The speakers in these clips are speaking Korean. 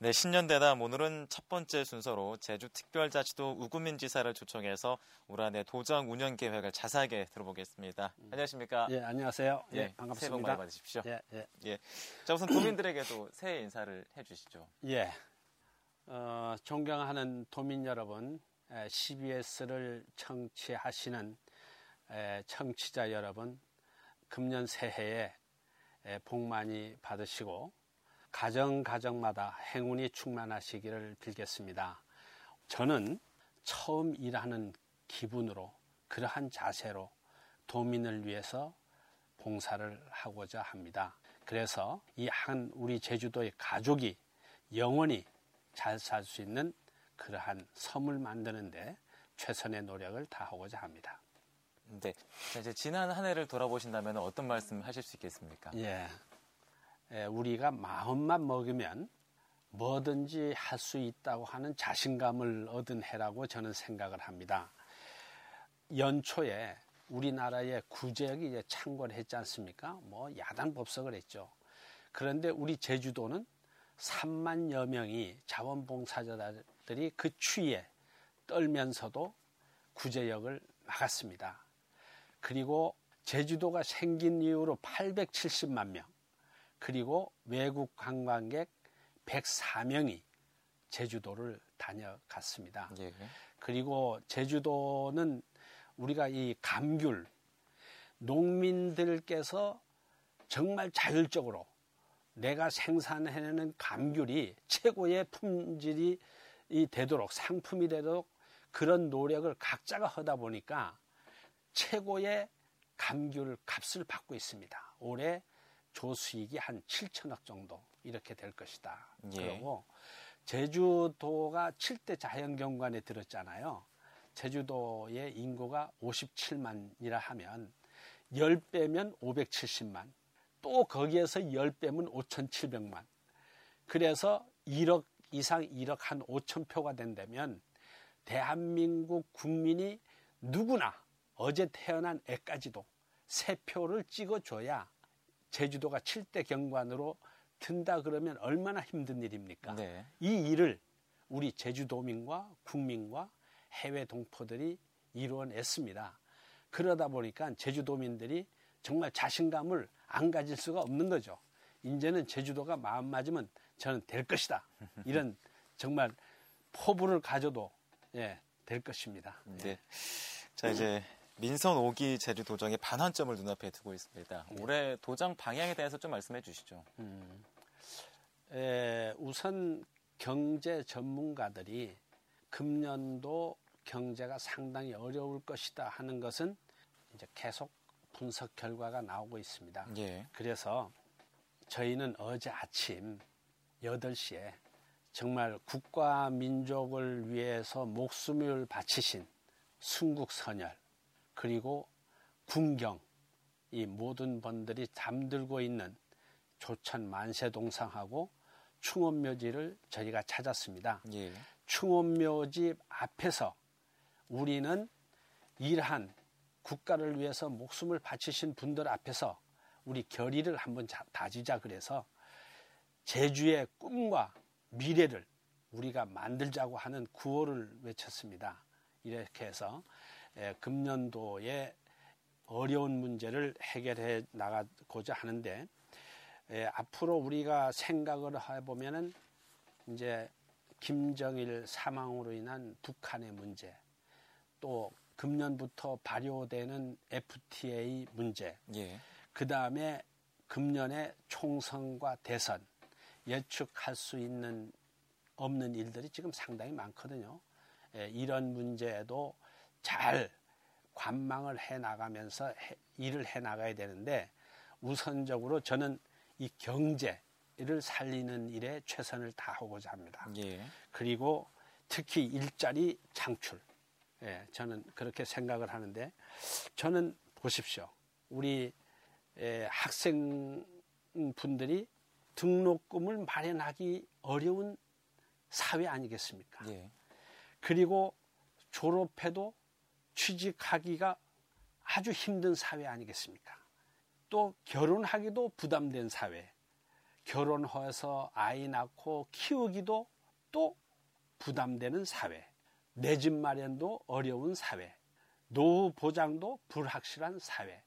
네, 신년대담 오늘은 첫 번째 순서로 제주특별자치도 우구민 지사를 초청해서 올 한해 도정 운영 계획을 자세하게 들어보겠습니다. 음. 안녕하십니까? 예, 안녕하세요. 예, 예 반갑습니다. 새해 복 많이 받으십시오. 예, 예. 예. 자, 우선 도민들에게도 새해 인사를 해 주시죠. 예. 어, 존경하는 도민 여러분, CBS를 청취하시는 청취자 여러분, 금년 새해에 복 많이 받으시고 가정 가정마다 행운이 충만하시기를 빌겠습니다. 저는 처음 일하는 기분으로 그러한 자세로 도민을 위해서 봉사를 하고자 합니다. 그래서 이 한 우리 제주도의 가족이 영원히 잘 살 수 있는 그러한 섬을 만드는데 최선의 노력을 다하고자 합니다. 네. 이제 지난 한 해를 돌아보신다면 어떤 말씀 하실 수 있겠습니까? 예. 우리가 마음만 먹으면 뭐든지 할 수 있다고 하는 자신감을 얻은 해라고 저는 생각을 합니다. 연초에 우리나라의 구제역이 이제 창궐 했지 않습니까? 뭐 야단 법석을 했죠. 그런데 우리 제주도는 3만여 명이 자원봉사자들이 그 추위에 떨면서도 구제역을 막았습니다. 그리고 제주도가 생긴 이후로 870만 명, 그리고 외국 관광객 104명이 제주도를 다녀갔습니다. 예. 그리고 제주도는 우리가 이 감귤 농민들께서 정말 자율적으로 내가 생산해내는 감귤이 최고의 품질이 되도록 상품이 되도록 그런 노력을 각자가 하다 보니까 최고의 감귤 값을 받고 있습니다. 올해 조수익이 한 7천억 정도 이렇게 될 것이다. 예. 그리고 제주도가 7대 자연경관에 들었잖아요. 제주도의 인구가 57만이라 하면 10배면 570만, 또 거기에서 10배면 5,700만. 그래서 1억 이상 1억 한 5천 표가 된다면 대한민국 국민이 누구나 어제 태어난 애까지도 세 표를 찍어줘야 제주도가 7대 경관으로 든다 그러면 얼마나 힘든 일입니까? 네. 이 일을 우리 제주도민과 국민과 해외 동포들이 이루어냈습니다. 그러다 보니까 제주도민들이 정말 자신감을 안 가질 수가 없는 거죠. 이제는 제주도가 마음 맞으면 저는 될 것이다. 이런 정말 포부를 가져도 예, 될 것입니다. 네. 자 이제 민선 5기 제주 도정의 반환점을 눈앞에 두고 있습니다. 네. 올해 도정 방향에 대해서 좀 말씀해 주시죠. 음, 에, 우선 경제 전문가들이 금년도 경제가 상당히 어려울 것이다 하는 것은 이제 계속 분석 결과가 나오고 있습니다. 예. 그래서 저희는 어제 아침 8시에 정말 국가 민족을 위해서 목숨을 바치신 순국 선열 그리고 군경 이 모든 번들이 잠들고 있는 조천 만세 동상하고 충원묘지를 저희가 찾았습니다. 예. 충원묘지 앞에서 우리는 이러한 국가를 위해서 목숨을 바치신 분들 앞에서 우리 결의를 한번 다지자 그래서 제주의 꿈과 미래를 우리가 만들자고 하는 구호를 외쳤습니다. 이렇게 해서 예, 금년도에 어려운 문제를 해결해 나가고자 하는데 예, 앞으로 우리가 생각을 해보면은 이제 김정일 사망으로 인한 북한의 문제 또 금년부터 발효되는 FTA 문제 예. 그 다음에 금년에 총선과 대선 예측할 수 있는 없는 일들이 지금 상당히 많거든요. 예, 이런 문제도 잘 관망을 해 나가면서 일을 해 나가야 되는데 우선적으로 저는 이 경제를 살리는 일에 최선을 다하고자 합니다. 예. 그리고 특히 일자리 창출. 예, 저는 그렇게 생각을 하는데 저는 보십시오. 우리 예, 학생 분들이 등록금을 마련하기 어려운 사회 아니겠습니까? 예. 그리고 졸업해도 취직하기가 아주 힘든 사회 아니겠습니까? 또 결혼하기도 부담된 사회. 결혼해서 아이 낳고 키우기도 또 부담되는 사회, 내 집 마련도 어려운 사회, 노후 보장도 불확실한 사회.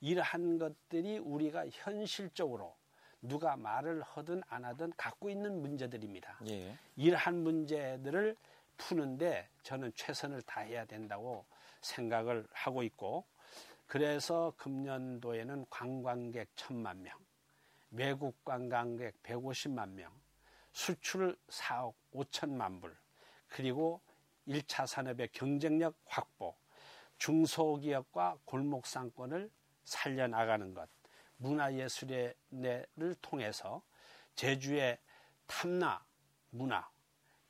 이러한 것들이 우리가 현실적으로 누가 말을 하든 안 하든 갖고 있는 문제들입니다. 예. 이러한 문제들을 푸는데 저는 최선을 다해야 된다고 생각을 하고 있고 그래서 금년도에는 관광객 천만 명, 외국 관광객 150만 명, 수출 4억 5천만 불, 그리고 1차 산업의 경쟁력 확보, 중소기업과 골목상권을 살려나가는 것, 문화예술의 를 통해서 제주의 탐나 문화,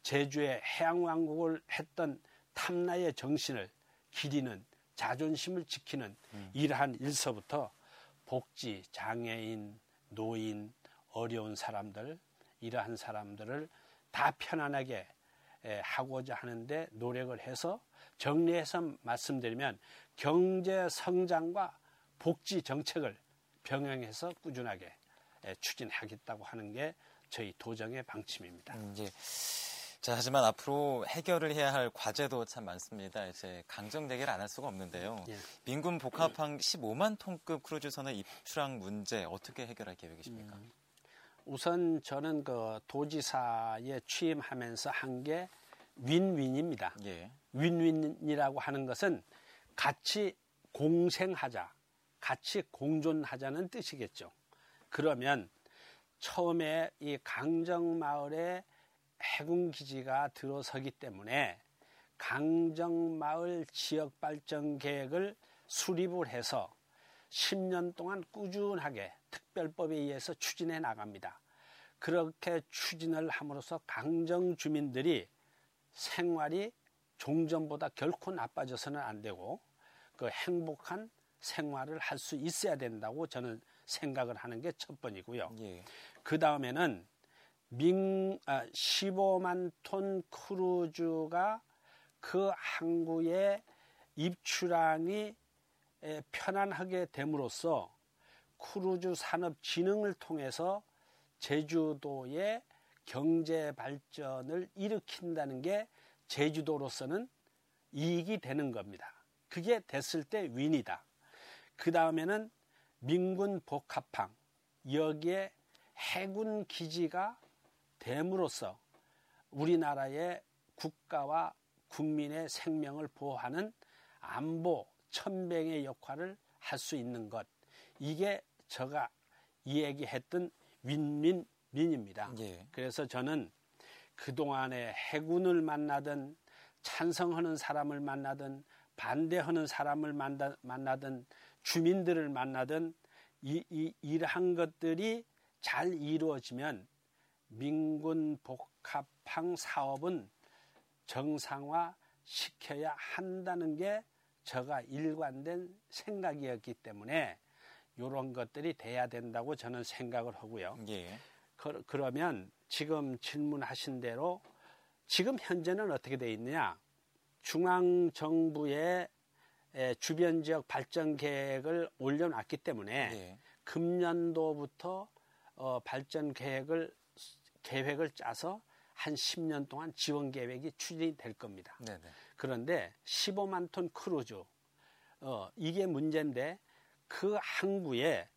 제주의 해양왕국을 했던 탐나의 정신을 기리는 자존심을 지키는 음. 이러한 일서부터 복지, 장애인, 노인, 어려운 사람들, 이러한 사람들을 다 편안하게 하고자 하는데 노력을 해서 정리해서 말씀드리면 경제 성장과 복지 정책을 병행해서 꾸준하게 추진하겠다고 하는 게 저희 도정의 방침입니다. 음, 예. 자, 하지만 앞으로 해결을 해야 할 과제도 참 많습니다. 이제 강정 대결 안 할 수가 없는데요. 예. 민군 복합항 15만 톤급 크루즈선의 입출항 문제 어떻게 해결할 계획이십니까? 음, 우선 저는 그 도지사에 취임하면서 한 게 윈윈입니다. 예. 윈윈이라고 하는 것은 같이 공생하자, 같이 공존하자는 뜻이겠죠. 그러면 처음에 이 강정마을에 해군 기지가 들어서기 때문에 강정마을 지역 발전 계획을 수립을 해서 10년 동안 꾸준하게 특별법에 의해서 추진해 나갑니다. 그렇게 추진을 함으로써 강정 주민들이 생활이 종전보다 결코 나빠져서는 안 되고 그 행복한 생활을 할 수 있어야 된다고 저는 생각을 하는 게 첫 번이고요. 예. 그 다음에는 민, 아, 15만 톤 크루즈가 그 항구에 입출항이 편안하게 됨으로써 크루즈 산업 진흥을 통해서 제주도의 경제 발전을 일으킨다는 게 제주도로서는 이익이 되는 겁니다. 그게 됐을 때 윈이다. 그 다음에는 민군 복합항 여기에 해군 기지가 됨으로써 우리나라의 국가와 국민의 생명을 보호하는 안보 천병의 역할을 할 수 있는 것 이게 제가 이야기했던 윈윈민입니다. 예. 그래서 저는 그동안에 해군을 만나든 찬성하는 사람을 만나든 반대하는 사람을 만나, 만나든 주민들을 만나든 이, 이, 이러한 것들이 잘 이루어지면 민군 복합항 사업은 정상화 시켜야 한다는 게 제가 일관된 생각이었기 때문에 이런 것들이 돼야 된다고 저는 생각을 하고요. 예. 그, 그러면 지금 질문하신 대로 지금 현재는 어떻게 돼 있느냐? 중앙 정부의 주변 지역 발전 계획을 올려놨기 때문에 예. 금년도부터 어, 발전 계획을 계획을 짜서 한 10년 동안 지원 계획이 추진이 될 겁니다. 네네. 그런데 15만 톤 크루즈 어, 이게 문제인데 그 항구에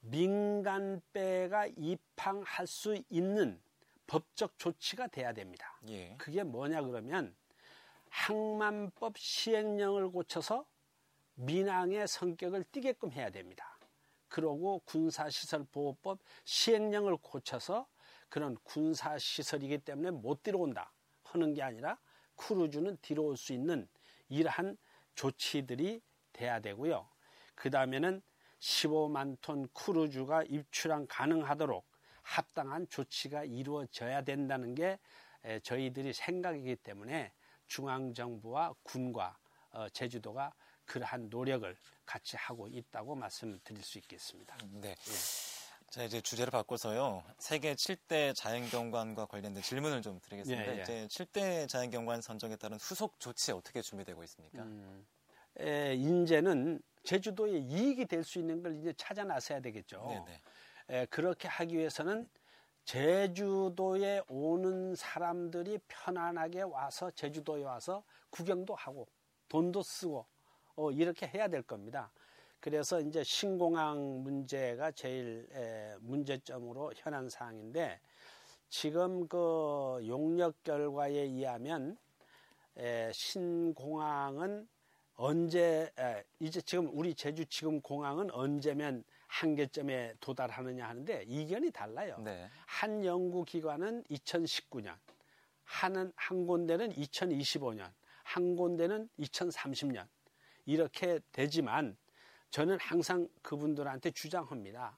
민간 배가 입항할 수 있는 법적 조치가 돼야 됩니다. 예. 그게 뭐냐 그러면 항만법 시행령을 고쳐서 민항의 성격을 띠게끔 해야 됩니다. 그러고 군사시설보호법 시행령을 고쳐서 그런 군사 시설이기 때문에 못 들어온다 하는 게 아니라 크루즈는 들어올 수 있는 이러한 조치들이 돼야 되고요. 그 다음에는 15만 톤 크루즈가 입출항 가능하도록 합당한 조치가 이루어져야 된다는 게 저희들이 생각이기 때문에 중앙정부와 군과 어, 제주도가 그러한 노력을 같이 하고 있다고 말씀드릴 수 있겠습니다. 네. 예. 자, 이제 주제를 바꿔서요. 세계 7대 자연경관과 관련된 질문을 좀 드리겠습니다. 예, 예. 이제 7대 자연경관 선정에 따른 후속 조치 어떻게 준비되고 있습니까? 음, 에, 이제는 제주도에 이익이 될 수 있는 걸 이제 찾아 나서야 되겠죠. 네네. 에, 그렇게 하기 위해서는 제주도에 오는 사람들이 편안하게 와서 제주도에 와서 구경도 하고 돈도 쓰고 어, 이렇게 해야 될 겁니다. 그래서 이제 신공항 문제가 제일 에, 문제점으로 현안 사항인데 지금 그 용역 결과에 의하면 에, 신공항은 언제 에, 이제 지금 우리 제주 지금 공항은 언제면 한계점에 도달하느냐 하는데 이견이 달라요. 네. 한 연구 기관은 2019년, 한, 한 군데는 2025년, 한 군데는 2030년 이렇게 되지만 저는 항상 그분들한테 주장합니다.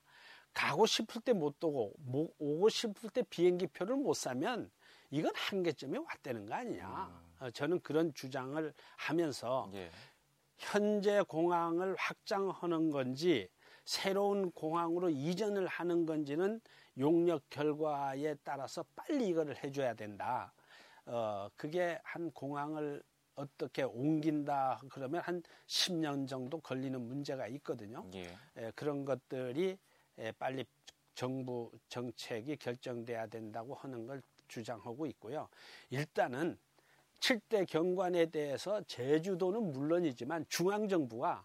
가고 싶을 때 못 오고 오고 싶을 때 비행기 표를 못 사면 이건 한계점에 왔다는 거 아니냐. 음. 어, 저는 그런 주장을 하면서 예. 현재 공항을 확장하는 건지 새로운 공항으로 이전을 하는 건지는 용역 결과에 따라서 빨리 이거를 해줘야 된다. 어, 그게 한 공항을 어떻게 옮긴다 그러면 한 10년 정도 걸리는 문제가 있거든요. 예. 에, 그런 것들이 에, 빨리 정부 정책이 결정돼야 된다고 하는 걸 주장하고 있고요. 일단은 7대 경관에 대해서 제주도는 물론이지만 중앙정부가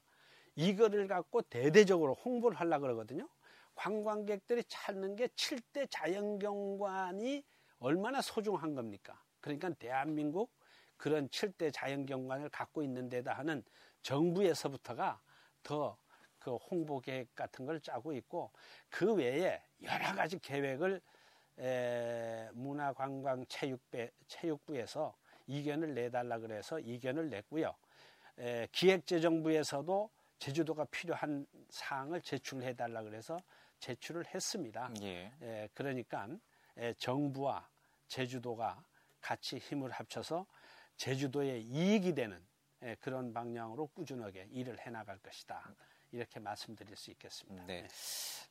이거를 갖고 대대적으로 홍보를 하려고 그러거든요. 관광객들이 찾는 게 7대 자연경관이 얼마나 소중한 겁니까? 그러니까 대한민국 그런 7대 자연경관을 갖고 있는 데다 하는 정부에서부터가 더 그 홍보 계획 같은 걸 짜고 있고 그 외에 여러 가지 계획을 에, 문화관광체육부, 체육부에서 이견을 내달라 그래서 이견을 냈고요. 에, 기획재정부에서도 제주도가 필요한 사항을 제출해 달라 그래서 제출을 했습니다. 예. 예 그러니까 예, 정부와 제주도가 같이 힘을 합쳐서 제주도에 이익이 되는 예, 그런 방향으로 꾸준하게 일을 해 나갈 것이다. 이렇게 말씀드릴 수 있겠습니다. 네. 네.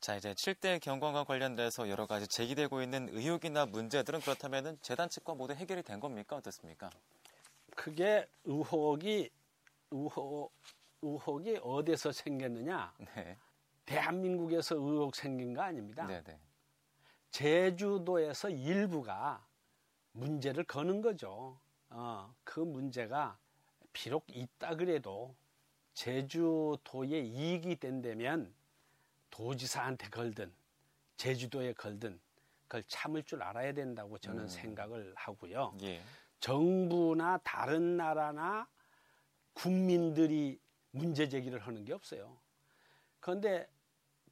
자, 이제 7대 경관과 관련돼서 여러 가지 제기되고 있는 의혹이나 문제들은 그렇다면 재단 측과 모두 해결이 된 겁니까? 어떻습니까? 그게 의혹이 의혹 의혹이 어디서 생겼느냐? 네. 대한민국에서 의혹 생긴 거 아닙니다. 네, 네. 제주도에서 일부가 문제를 거는 거죠. 어, 그 문제가 비록 있다 그래도 제주도에 이익이 된다면 도지사한테 걸든 제주도에 걸든 그걸 참을 줄 알아야 된다고 저는 음. 생각을 하고요. 예. 정부나 다른 나라나 국민들이 문제 제기를 하는 게 없어요. 그런데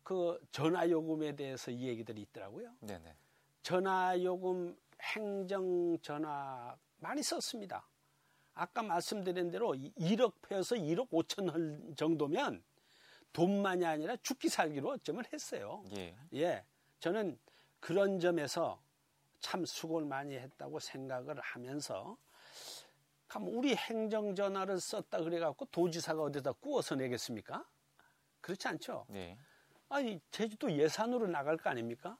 그 전화 요금에 대해서 이 얘기들이 있더라고요. 네네. 전화 요금 행정 전화 많이 썼습니다. 아까 말씀드린 대로 1억 표에서 1억 5천 정도면 돈만이 아니라 죽기 살기로 어쩌면 했어요. 예. 예. 저는 그런 점에서 참 수고를 많이 했다고 생각을 하면서 그럼 우리 행정 전화를 썼다 그래갖고 도지사가 어디다 구워서 내겠습니까? 그렇지 않죠. 네. 아니 제주도 예산으로 나갈 거 아닙니까?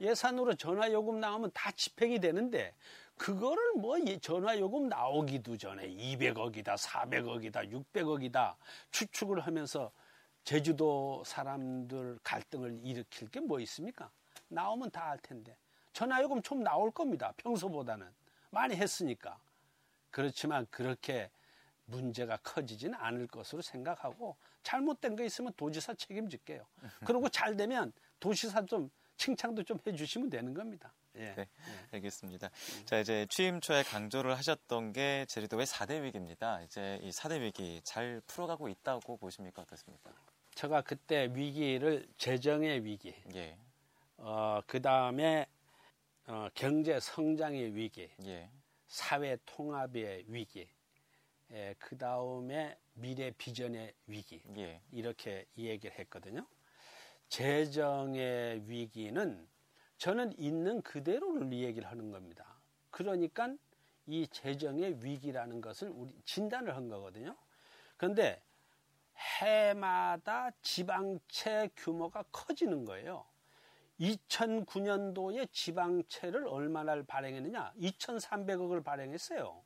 예산으로 전화 요금 나오면 다 집행이 되는데 그거를 뭐 전화 요금 나오기도 전에 200억이다, 400억이다, 600억이다 추측을 하면서 제주도 사람들 갈등을 일으킬 게 뭐 있습니까? 나오면 다할 텐데 전화 요금 좀 나올 겁니다. 평소보다는 많이 했으니까. 그렇지만 그렇게 문제가 커지지는 않을 것으로 생각하고 잘못된 거 있으면 도지사 책임질게요. 그리고 잘 되면 도지사 좀 칭찬도 좀 해주시면 되는 겁니다. 예. 네, 알겠습니다. 음. 자, 이제 취임 초에 강조를 하셨던 게 제주도의 4대 위기입니다. 이제 이 4대 위기 잘 풀어가고 있다고 보십니까? 어떻습니까? 제가 그때 위기를 재정의 위기, 예. 어, 그 다음에 어, 경제 성장의 위기, 예. 사회 통합의 위기, 예, 그 다음에 미래 비전의 위기 예. 이렇게 얘기를 했거든요. 재정의 위기는 저는 있는 그대로를 얘기를 하는 겁니다. 그러니까 이 재정의 위기라는 것을 우리 진단을 한 거거든요. 그런데 해마다 지방채 규모가 커지는 거예요. 2009년도에 지방채를 얼마나 발행했느냐? 2,300억을 발행했어요.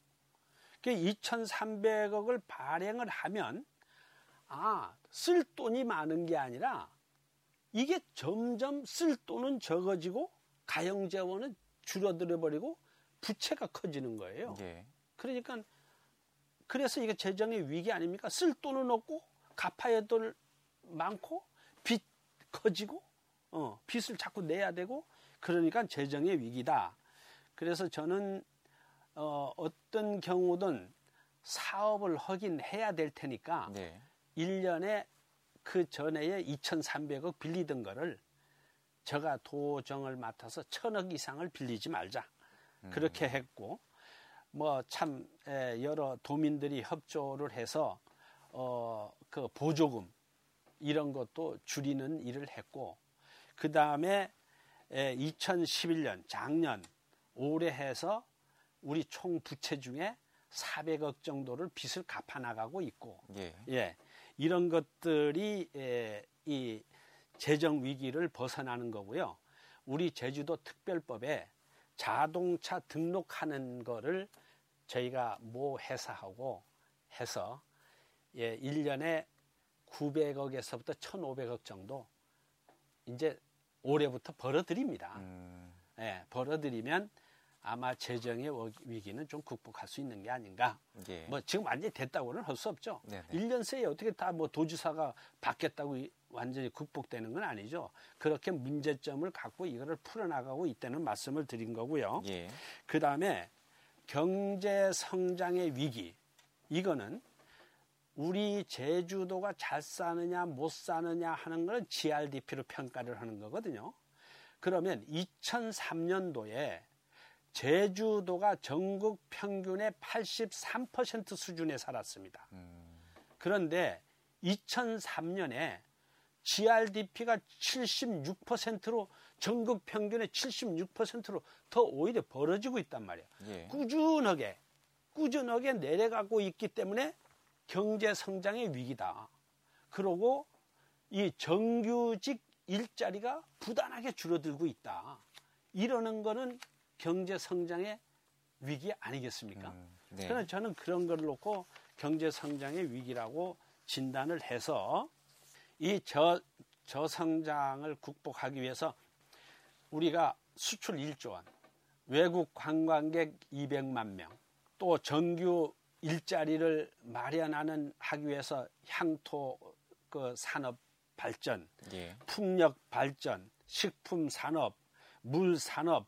그 2,300억을 발행을 하면 아, 쓸 돈이 많은 게 아니라 이게 점점 쓸 돈은 적어지고 가용 재원은 줄어들어 버리고 부채가 커지는 거예요. 예. 그러니까 그래서 이게 재정의 위기 아닙니까? 쓸 돈은 없고 갚아야 돈 많고 빚 커지고 어, 빚을 자꾸 내야 되고 그러니까 재정의 위기다. 그래서 저는 어, 어떤 경우든 사업을 하긴 해야 될 테니까 네. 1년에 그 전에 2,300억 빌리던 거를 제가 도정을 맡아서 천억 이상을 빌리지 말자. 음. 그렇게 했고 뭐 참 여러 도민들이 협조를 해서 어 그 보조금 이런 것도 줄이는 일을 했고 그 다음에 2011년 작년 올해 해서 우리 총 부채 중에 400억 정도를 빚을 갚아 나가고 있고 예. 예. 이런 것들이 예, 이 재정 위기를 벗어나는 거고요. 우리 제주도 특별법에 자동차 등록하는 거를 저희가 모 회사하고 해서 예, 1년에 900억에서부터 1,500억 정도 이제 올해부터 벌어드립니다. 음. 예, 벌어드리면 아마 재정의 위기는 좀 극복할 수 있는 게 아닌가. 예. 뭐 지금 완전히 됐다고는 할 수 없죠. 네네. 1년 새에 어떻게 다 뭐 도지사가 바뀌었다고 완전히 극복되는 건 아니죠. 그렇게 문제점을 갖고 이거를 풀어나가고 있다는 말씀을 드린 거고요. 예. 그 다음에 경제 성장의 위기. 이거는 우리 제주도가 잘 사느냐 못 사느냐 하는 것은 GRDP로 평가를 하는 거거든요. 그러면 2003년도에 제주도가 전국 평균의 83% 수준에 살았습니다. 그런데 2003년에 GRDP가 76%로 전국 평균의 76%로 더 오히려 벌어지고 있단 말이에요. 예. 꾸준하게 꾸준하게 내려가고 있기 때문에 경제 성장의 위기다. 그러고 이 정규직 일자리가 부단하게 줄어들고 있다. 이러는 거는 경제 성장의 위기 아니겠습니까? 음, 네. 그래서 저는 그런 걸 놓고 경제 성장의 위기라고 진단을 해서 이 저, 저성장을 극복하기 위해서 우리가 수출 1조 원, 외국 관광객 200만 명, 또 정규 일자리를 마련하는 하기 위해서 향토 그 산업 발전, 예. 풍력 발전, 식품 산업, 물 산업,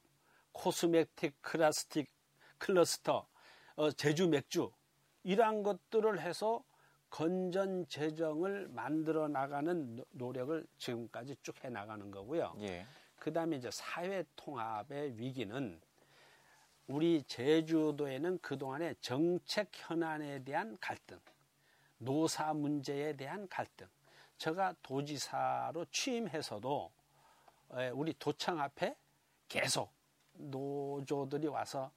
코스메틱 클라스틱 클러스터, 어, 제주 맥주 이러한 것들을 해서 건전 재정을 만들어 나가는 노력을 지금까지 쭉 해 나가는 거고요. 예. 그다음에 이제 사회 통합의 위기는 우리 제주도에는 그동안에 정책 현안에 대한 갈등, 노사 문제에 대한 갈등. 제가 도지사로 취임해서도 우리 도청 앞에 계속 노조들이 와서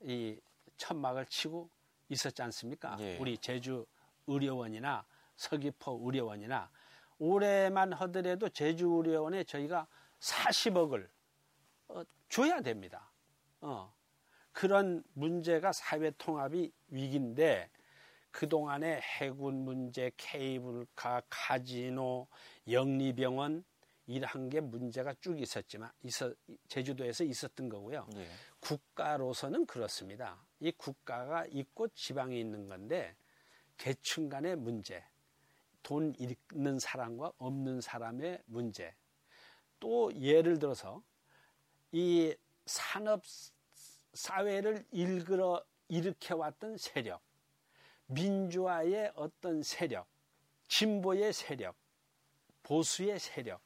이 천막을 치고 있었지 않습니까? 예. 우리 제주 의료원이나 서귀포 의료원이나 올해만 하더라도 제주 의료원에 저희가 40억을 어, 줘야 됩니다. 어. 그런 문제가 사회 통합이 위기인데 그동안에 해군 문제, 케이블카, 카지노, 영리병원 이러한 게 문제가 쭉 있었지만 있어, 제주도에서 있었던 거고요. 예. 국가로서는 그렇습니다. 이 국가가 있고 지방이 있는 건데 계층 간의 문제, 돈 있는 사람과 없는 사람의 문제, 또 예를 들어서 이 산업 사회를 일그러 일으켜 왔던 세력, 민주화의 어떤 세력, 진보의 세력, 보수의 세력,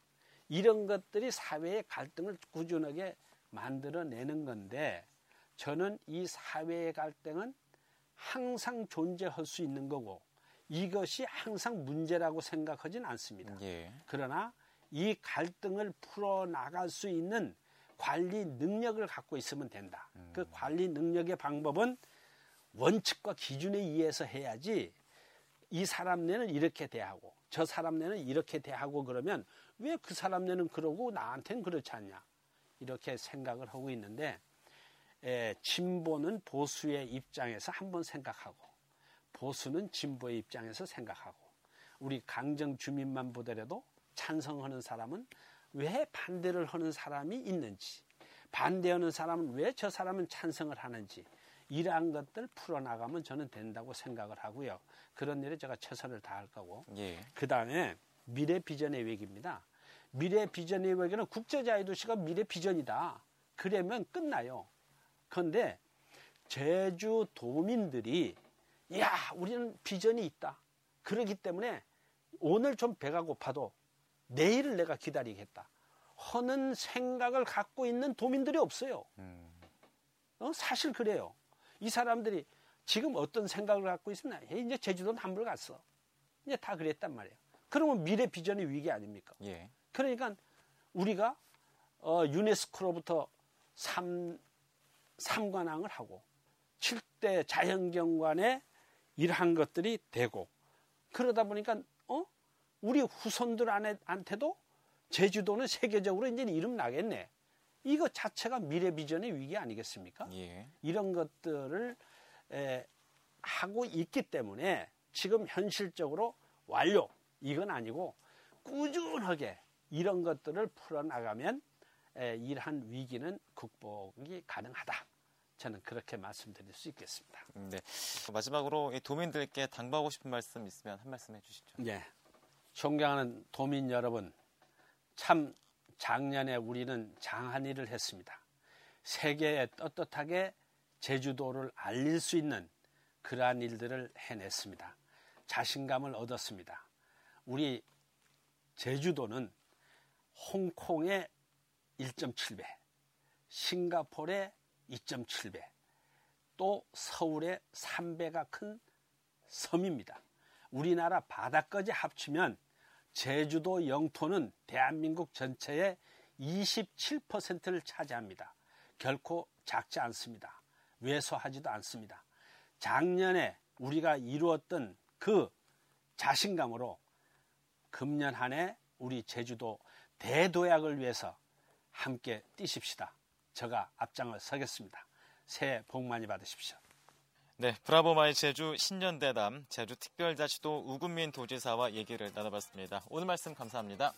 이런 것들이 사회의 갈등을 꾸준하게 만들어내는 건데 저는 이 사회의 갈등은 항상 존재할 수 있는 거고 이것이 항상 문제라고 생각하진 않습니다. 예. 그러나 이 갈등을 풀어나갈 수 있는 관리 능력을 갖고 있으면 된다. 음. 그 관리 능력의 방법은 원칙과 기준에 의해서 해야지 이 사람 네는 이렇게 대하고 저 사람 네는 이렇게 대하고 그러면 왜 그 사람 네는 그러고 나한테는 그렇지 않냐? 이렇게 생각을 하고 있는데 에, 진보는 보수의 입장에서 한번 생각하고 보수는 진보의 입장에서 생각하고 우리 강정 주민만 보더라도 찬성하는 사람은 왜 반대를 하는 사람이 있는지, 반대하는 사람은 왜 저 사람은 찬성을 하는지, 이러한 것들 풀어나가면 저는 된다고 생각을 하고요. 그런 일에 제가 최선을 다할 거고. 예. 그 다음에 미래 비전의 외기입니다. 미래 비전의 외기는 국제자유도시가 미래 비전이다. 그러면 끝나요. 그런데 제주 도민들이 야 우리는 비전이 있다. 그러기 때문에 오늘 좀 배가 고파도 내일을 내가 기다리겠다. 하는 생각을 갖고 있는 도민들이 없어요. 음. 어, 사실 그래요. 이 사람들이 지금 어떤 생각을 갖고 있으나 이제 제주도는 한물 갔어. 이제 다 그랬단 말이에요. 그러면 미래 비전의 위기 아닙니까? 예. 그러니까 우리가 어, 유네스코로부터 삼, 삼관왕을 하고 7대 자연경관에 이러한 것들이 되고 그러다 보니까 어? 우리 후손들한테도 제주도는 세계적으로 이제 이름 나겠네. 이것 자체가 미래 비전의 위기 아니겠습니까? 예. 이런 것들을 에, 하고 있기 때문에 지금 현실적으로 완료 이건 아니고 꾸준하게 이런 것들을 풀어나가면 에, 이러한 위기는 극복이 가능하다. 저는 그렇게 말씀드릴 수 있겠습니다. 네. 마지막으로 도민들께 당부하고 싶은 말씀 있으면 한 말씀 해주시죠. 네. 존경하는 도민 여러분, 참 작년에 우리는 장한 일을 했습니다. 세계에 떳떳하게 제주도를 알릴 수 있는 그러한 일들을 해냈습니다. 자신감을 얻었습니다. 우리 제주도는 홍콩의 1.7배, 싱가포르의 2.7배, 또 서울의 3배가 큰 섬입니다. 우리나라 바다까지 합치면 제주도 영토는 대한민국 전체의 27%를 차지합니다. 결코 작지 않습니다. 왜소하지도 않습니다. 작년에 우리가 이루었던 그 자신감으로 금년 한 해 우리 제주도 대도약을 위해서 함께 뛰십시다. 제가 앞장을 서겠습니다. 새해 복 많이 받으십시오. 네, 브라보마이 제주 신년대담 제주 특별자치도 우금민 도지사와 얘기를 나눠봤습니다. 오늘 말씀 감사합니다.